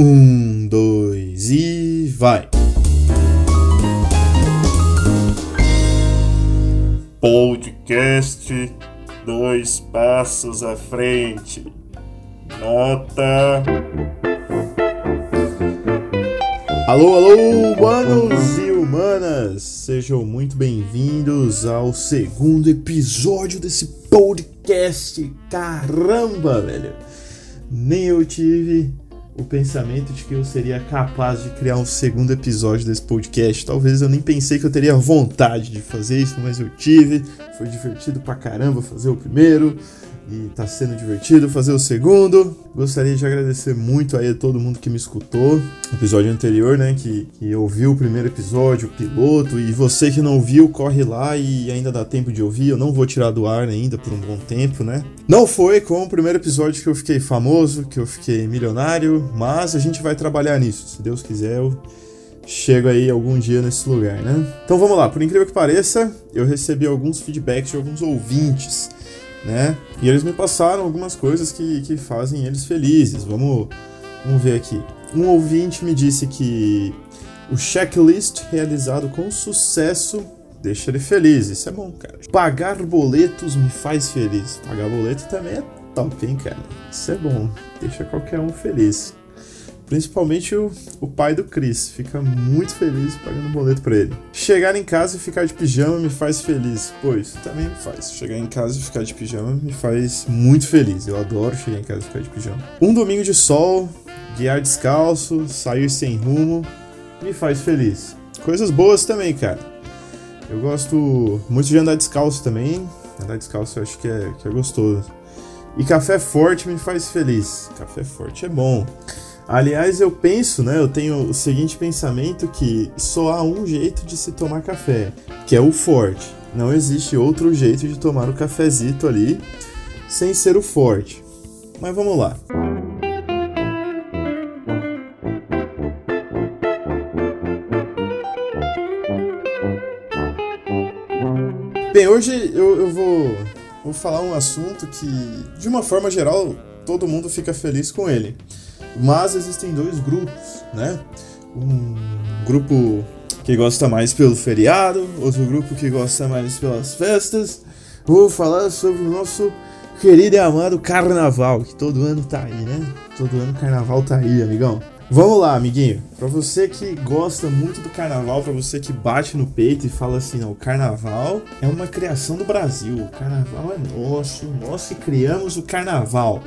Um, dois e vai! Podcast Dois Passos à Frente. Nota. Alô, alô, humanos e humanas! Sejam muito bem-vindos ao segundo episódio desse podcast. Caramba, velho! Nem eu tive o pensamento de que eu seria capaz de criar um segundo episódio desse podcast. Talvez eu nem pensei que eu teria vontade de fazer isso, mas eu tive. Foi divertido pra caramba fazer o primeiro e tá sendo divertido fazer o segundo. Gostaria de agradecer muito aí a todo mundo que me escutou episódio anterior, né? Que, que ouviu o primeiro episódio, o piloto. E você que não ouviu, corre lá e ainda dá tempo de ouvir. Eu não vou tirar do ar ainda por um bom tempo, né? Não foi com o primeiro episódio que eu fiquei famoso, que eu fiquei milionário, mas a gente vai trabalhar nisso. Se Deus quiser, eu chego aí algum dia nesse lugar, né? Então vamos lá, por incrível que pareça, eu recebi alguns feedbacks de alguns ouvintes né? E eles me passaram algumas coisas que, que fazem eles felizes. Vamos, vamos ver aqui. Um ouvinte me disse que o checklist realizado com sucesso deixa ele feliz. Isso é bom, cara. Pagar boletos me faz feliz. Pagar boleto também é top, hein, cara? Isso é bom. Deixa qualquer um feliz. Principalmente o, o pai do Chris. Fica muito feliz pagando boleto pra ele. Chegar em casa e ficar de pijama me faz feliz. Pô, isso também me faz. Chegar em casa e ficar de pijama me faz muito feliz. Eu adoro chegar em casa e ficar de pijama. Um domingo de sol, guiar descalço, sair sem rumo, me faz feliz. Coisas boas também, cara. Eu gosto muito de andar descalço também. Andar descalço eu acho que é, que é gostoso. E café forte me faz feliz. Café forte é bom. Aliás, eu penso, né? Eu tenho o seguinte pensamento que só há um jeito de se tomar café, que é o forte. Não existe outro jeito de tomar o cafezito ali sem ser o forte. Mas vamos lá. Bem, hoje eu, eu vou, vou falar um assunto que, de uma forma geral, todo mundo fica feliz com ele. Mas existem dois grupos, né? Um grupo que gosta mais pelo feriado, outro grupo que gosta mais pelas festas. Vou falar sobre o nosso querido e amado carnaval, que todo ano tá aí, né? Todo ano carnaval tá aí, amigão. Vamos lá, amiguinho. Para você que gosta muito do carnaval, para você que bate no peito e fala assim, não, o carnaval é uma criação do Brasil. O carnaval é nosso, nós que criamos o carnaval.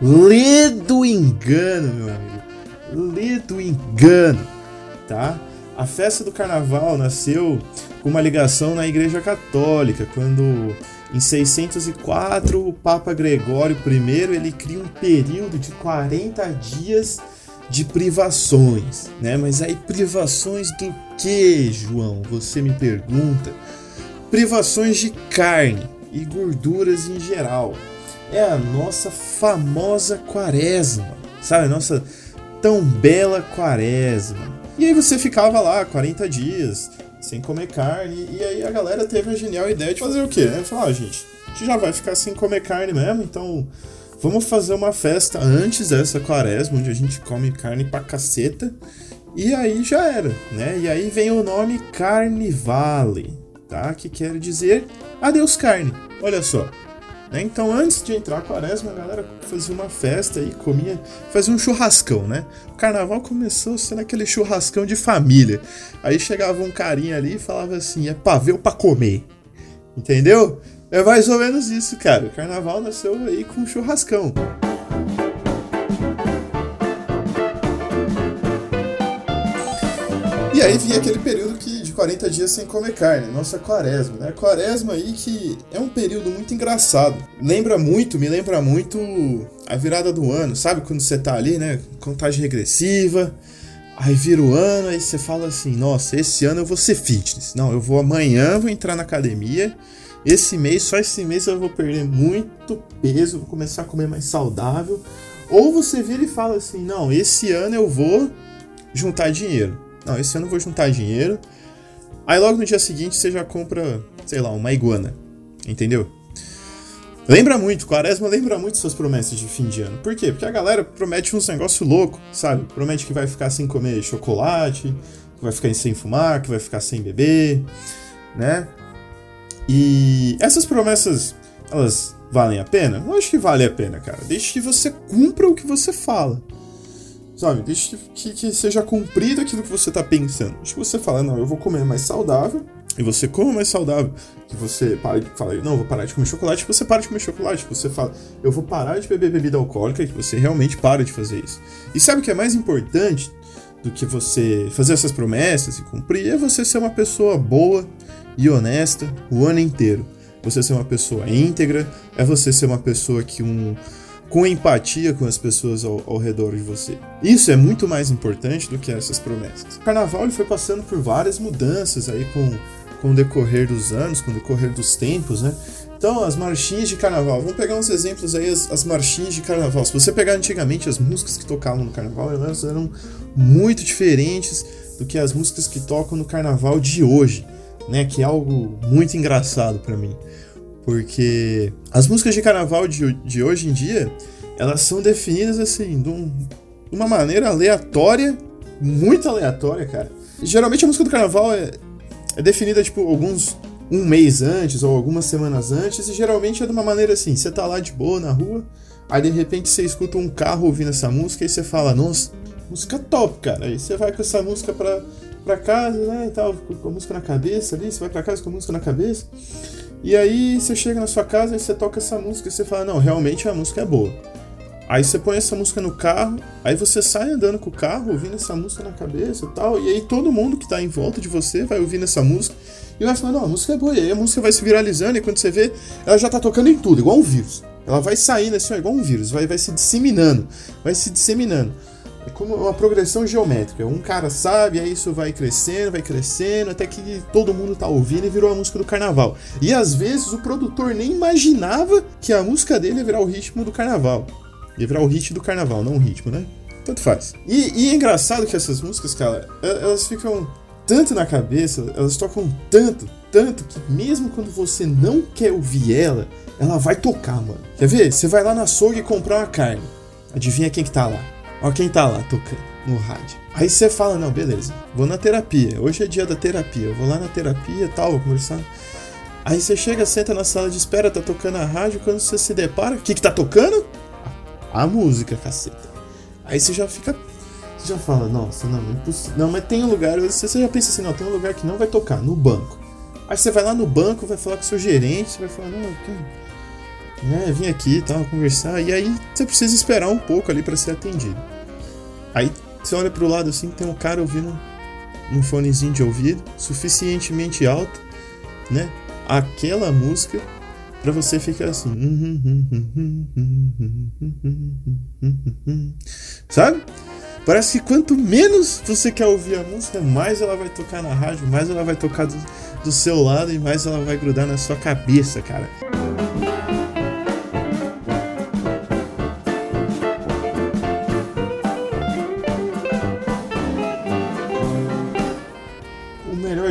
Lê do engano, meu amigo. Lê do engano, tá? A festa do carnaval nasceu com uma ligação na Igreja Católica, quando em 604 o Papa Gregório I ele cria um período de 40 dias de privações, né? Mas aí privações do que, João? Você me pergunta. Privações de carne e gorduras em geral é a nossa famosa quaresma, sabe? A nossa tão bela quaresma. E aí você ficava lá 40 dias sem comer carne, e aí a galera teve a genial ideia de fazer o quê? Né? Falar, ah, gente, a gente já vai ficar sem comer carne mesmo, então vamos fazer uma festa antes dessa quaresma, onde a gente come carne pra caceta, e aí já era, né? E aí vem o nome Carnivale, tá? Que quer dizer adeus carne. Olha só, né? Então, antes de entrar a quaresma, a galera fazia uma festa e comia, fazia um churrascão, né? O carnaval começou sendo aquele churrascão de família. Aí chegava um carinha ali e falava assim: é pavê pra comer? Entendeu? É mais ou menos isso, cara. O carnaval nasceu aí com churrascão. E aí vinha aquele período que 40 dias sem comer carne, nossa quaresma, né? Quaresma aí que é um período muito engraçado. Lembra muito, me lembra muito a virada do ano, sabe? Quando você tá ali, né? Contagem regressiva, aí vira o ano, aí você fala assim: nossa, esse ano eu vou ser fitness. Não, eu vou amanhã, vou entrar na academia. Esse mês, só esse mês eu vou perder muito peso, vou começar a comer mais saudável. Ou você vira e fala assim: não, esse ano eu vou juntar dinheiro. Não, esse ano eu vou juntar dinheiro. Aí logo no dia seguinte você já compra, sei lá, uma iguana. Entendeu? Lembra muito, Quaresma lembra muito suas promessas de fim de ano. Por quê? Porque a galera promete uns negócio louco, sabe? Promete que vai ficar sem comer chocolate, que vai ficar sem fumar, que vai ficar sem beber, né? E essas promessas, elas valem a pena? Eu acho que vale a pena, cara. Deixe que você cumpra o que você fala. Sabe? Deixe que, que seja cumprido aquilo que você tá pensando. Acho que você fala, não, eu vou comer mais saudável, e você coma mais saudável, que você para de falar, não, vou parar de comer chocolate, que você para de comer chocolate, que você fala, eu vou parar de beber bebida alcoólica, que você realmente para de fazer isso. E sabe o que é mais importante do que você fazer essas promessas e cumprir? É você ser uma pessoa boa e honesta o ano inteiro. Você ser uma pessoa íntegra, é você ser uma pessoa que um com empatia com as pessoas ao, ao, redor de você. Isso é muito mais importante do que essas promessas. O carnaval foi passando por várias mudanças aí com com o decorrer dos anos, com o decorrer dos tempos, né? Então, as marchinhas de carnaval, vamos pegar uns exemplos aí, as, as marchinhas de carnaval. Se você pegar antigamente as músicas que tocavam no carnaval, elas eram muito diferentes do que as músicas que tocam no carnaval de hoje, né? Que é algo muito engraçado para mim. Porque as músicas de carnaval de, de hoje em dia, elas são definidas assim, de, um, de uma maneira aleatória, muito aleatória, cara. Geralmente a música do carnaval é, é definida, tipo, alguns. um mês antes ou algumas semanas antes, e geralmente é de uma maneira assim: você tá lá de boa na rua, aí de repente você escuta um carro ouvindo essa música e você fala, nossa, música top, cara. Aí você vai com essa música pra, pra casa, né, e tal, com a música na cabeça ali, você vai pra casa com a música na cabeça. E aí você chega na sua casa e você toca essa música e você fala, não, realmente a música é boa. Aí você põe essa música no carro, aí você sai andando com o carro, ouvindo essa música na cabeça e tal, e aí todo mundo que tá em volta de você vai ouvindo essa música e vai falando, não, a música é boa, e aí a música vai se viralizando, e quando você vê, ela já tá tocando em tudo, igual um vírus. Ela vai saindo assim, igual um vírus, vai, vai se disseminando, vai se disseminando. É como uma progressão geométrica. Um cara sabe, aí isso vai crescendo, vai crescendo, até que todo mundo tá ouvindo e virou a música do carnaval. E às vezes o produtor nem imaginava que a música dele ia virar o ritmo do carnaval. Ia virar o hit do carnaval, não o ritmo, né? Tanto faz. E, e é engraçado que essas músicas, cara, elas ficam tanto na cabeça, elas tocam tanto, tanto, que mesmo quando você não quer ouvir ela, ela vai tocar, mano. Quer ver? Você vai lá na açougue comprar uma carne. Adivinha quem que tá lá? Ó quem tá lá tocando no rádio. Aí você fala, não, beleza, vou na terapia. Hoje é dia da terapia. Eu vou lá na terapia tal, vou conversar. Aí você chega, senta na sala de espera, tá tocando a rádio. Quando você se depara, o que que tá tocando? a música, caceta. Aí você já fica. Você já fala, nossa, não, é impossível. Não, mas tem um lugar. Você já pensa assim, não, tem um lugar que não vai tocar, no banco. Aí você vai lá no banco, vai falar com o seu gerente, você vai falar, não, tem. Né, vim aqui e tal, conversar. E aí você precisa esperar um pouco ali para ser atendido. Aí você olha pro lado assim, tem um cara ouvindo um fonezinho de ouvido, suficientemente alto, né? Aquela música para você ficar assim. Sabe? Parece que quanto menos você quer ouvir a música, mais ela vai tocar na rádio, mais ela vai tocar do, do seu lado e mais ela vai grudar na sua cabeça, cara.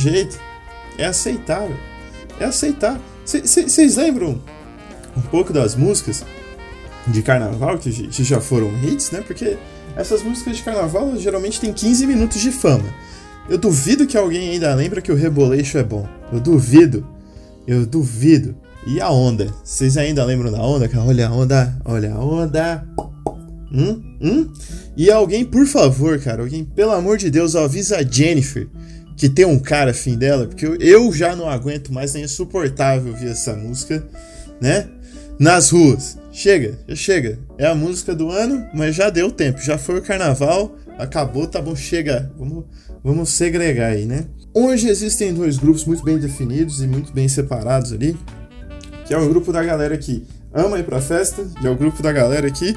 Jeito é aceitar, é aceitar. Vocês lembram um pouco das músicas de carnaval que, que já foram hits, né? Porque essas músicas de carnaval geralmente têm 15 minutos de fama. Eu duvido que alguém ainda lembra que o Reboleixo é bom. Eu duvido. Eu duvido. E a onda? Vocês ainda lembram da onda? Olha a onda, olha a onda. Hum? Hum? E alguém, por favor, cara, alguém, pelo amor de Deus, avisa a Jennifer que tem um cara afim dela, porque eu, já não aguento mais, é insuportável ouvir essa música, né? Nas ruas. Chega, já chega. É a música do ano, mas já deu tempo, já foi o carnaval, acabou, tá bom, chega. Vamos, vamos segregar aí, né? Hoje existem dois grupos muito bem definidos e muito bem separados ali, que é o grupo da galera que ama ir pra festa e é o grupo da galera que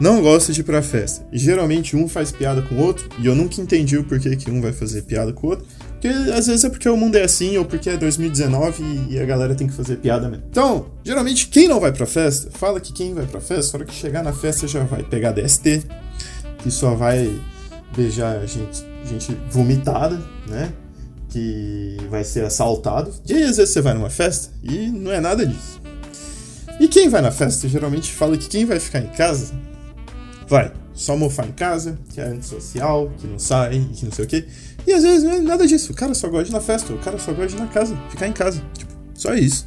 não gosta de ir pra festa. E geralmente um faz piada com o outro, e eu nunca entendi o porquê que um vai fazer piada com o outro. Porque às vezes é porque o mundo é assim, ou porque é 2019 e a galera tem que fazer piada mesmo. Então, geralmente quem não vai pra festa, fala que quem vai pra festa, na hora que chegar na festa já vai pegar DST, que só vai beijar gente, gente vomitada, né? Que vai ser assaltado. E aí às vezes você vai numa festa e não é nada disso. E quem vai na festa geralmente fala que quem vai ficar em casa vai só mofar em casa, que é antissocial, que não sai, que não sei o quê. E às vezes não é nada disso. O cara só gosta de ir na festa, o cara só gosta de ir na casa, ficar em casa. Tipo, só isso.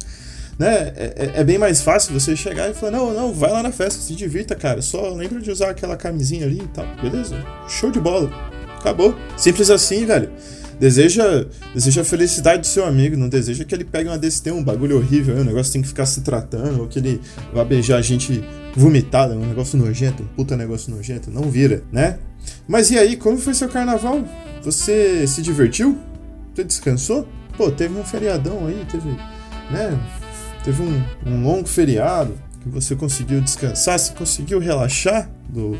Né? É, é, é bem mais fácil você chegar e falar: não, não, vai lá na festa, se divirta, cara. Só lembra de usar aquela camisinha ali e tal. Beleza? Show de bola. Acabou. Simples assim, velho. Deseja, deseja a felicidade do seu amigo, não deseja que ele pegue uma desse um bagulho horrível, o negócio tem que ficar se tratando, ou que ele vá beijar a gente vomitada, um negócio nojento, um puta negócio nojento, não vira, né? Mas e aí, como foi seu carnaval? Você se divertiu? Você descansou? Pô, teve um feriadão aí, teve, né? Teve um, um longo feriado que você conseguiu descansar, você conseguiu relaxar do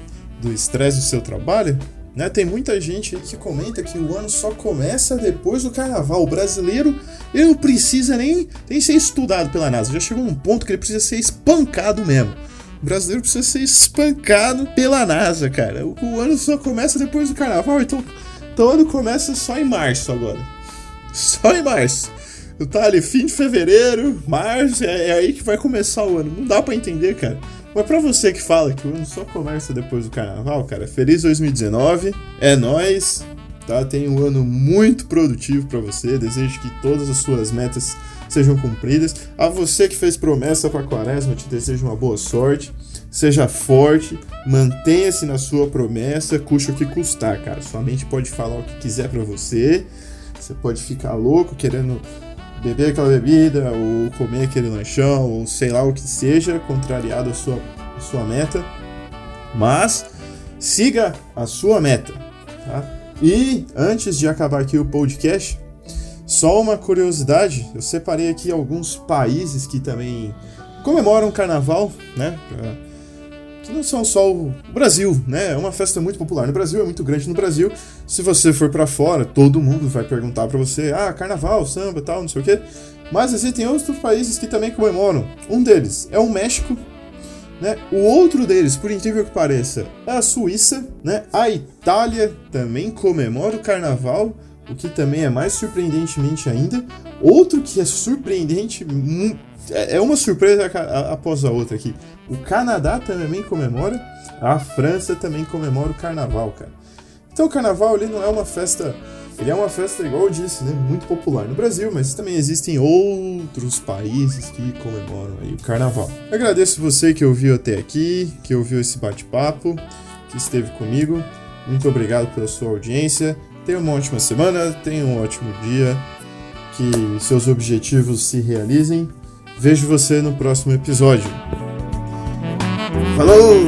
estresse do, do seu trabalho? Né? Tem muita gente que comenta que o ano só começa depois do carnaval. O brasileiro ele não precisa nem, nem ser estudado pela NASA. Já chegou um ponto que ele precisa ser espancado mesmo. O brasileiro precisa ser espancado pela NASA, cara. O, o ano só começa depois do carnaval, então, então ano começa só em março agora. Só em março. Tá ali, fim de fevereiro, março, é, é aí que vai começar o ano. Não dá para entender, cara. Mas pra você que fala que o ano só começa depois do carnaval, cara, feliz 2019, é nós, tá? Tenha um ano muito produtivo para você, desejo que todas as suas metas sejam cumpridas. A você que fez promessa para quaresma, te desejo uma boa sorte. Seja forte, mantenha-se na sua promessa, custe o que custar, cara. Sua mente pode falar o que quiser para você. Você pode ficar louco querendo beber aquela bebida, ou comer aquele lanchão, ou sei lá o que seja, contrariado a sua, a sua meta. Mas siga a sua meta. Tá? E antes de acabar aqui o podcast, só uma curiosidade: eu separei aqui alguns países que também comemoram carnaval, né? Não são só o Brasil, né? É uma festa muito popular no Brasil, é muito grande no Brasil. Se você for para fora, todo mundo vai perguntar para você: "Ah, carnaval, samba, tal, não sei o quê". Mas existem outros países que também comemoram. Um deles é o México, né? O outro deles, por incrível que pareça, é a Suíça, né? A Itália também comemora o carnaval, o que também é mais surpreendentemente ainda. Outro que é surpreendente, é, é uma surpresa após a outra aqui. O Canadá também comemora, a França também comemora o carnaval, cara. Então o carnaval ele não é uma festa, ele é uma festa igual eu disse, né, muito popular no Brasil, mas também existem outros países que comemoram aí o carnaval. Agradeço você que ouviu até aqui, que ouviu esse bate-papo, que esteve comigo. Muito obrigado pela sua audiência. Tenha uma ótima semana, tenha um ótimo dia, que seus objetivos se realizem. Vejo você no próximo episódio. Falou!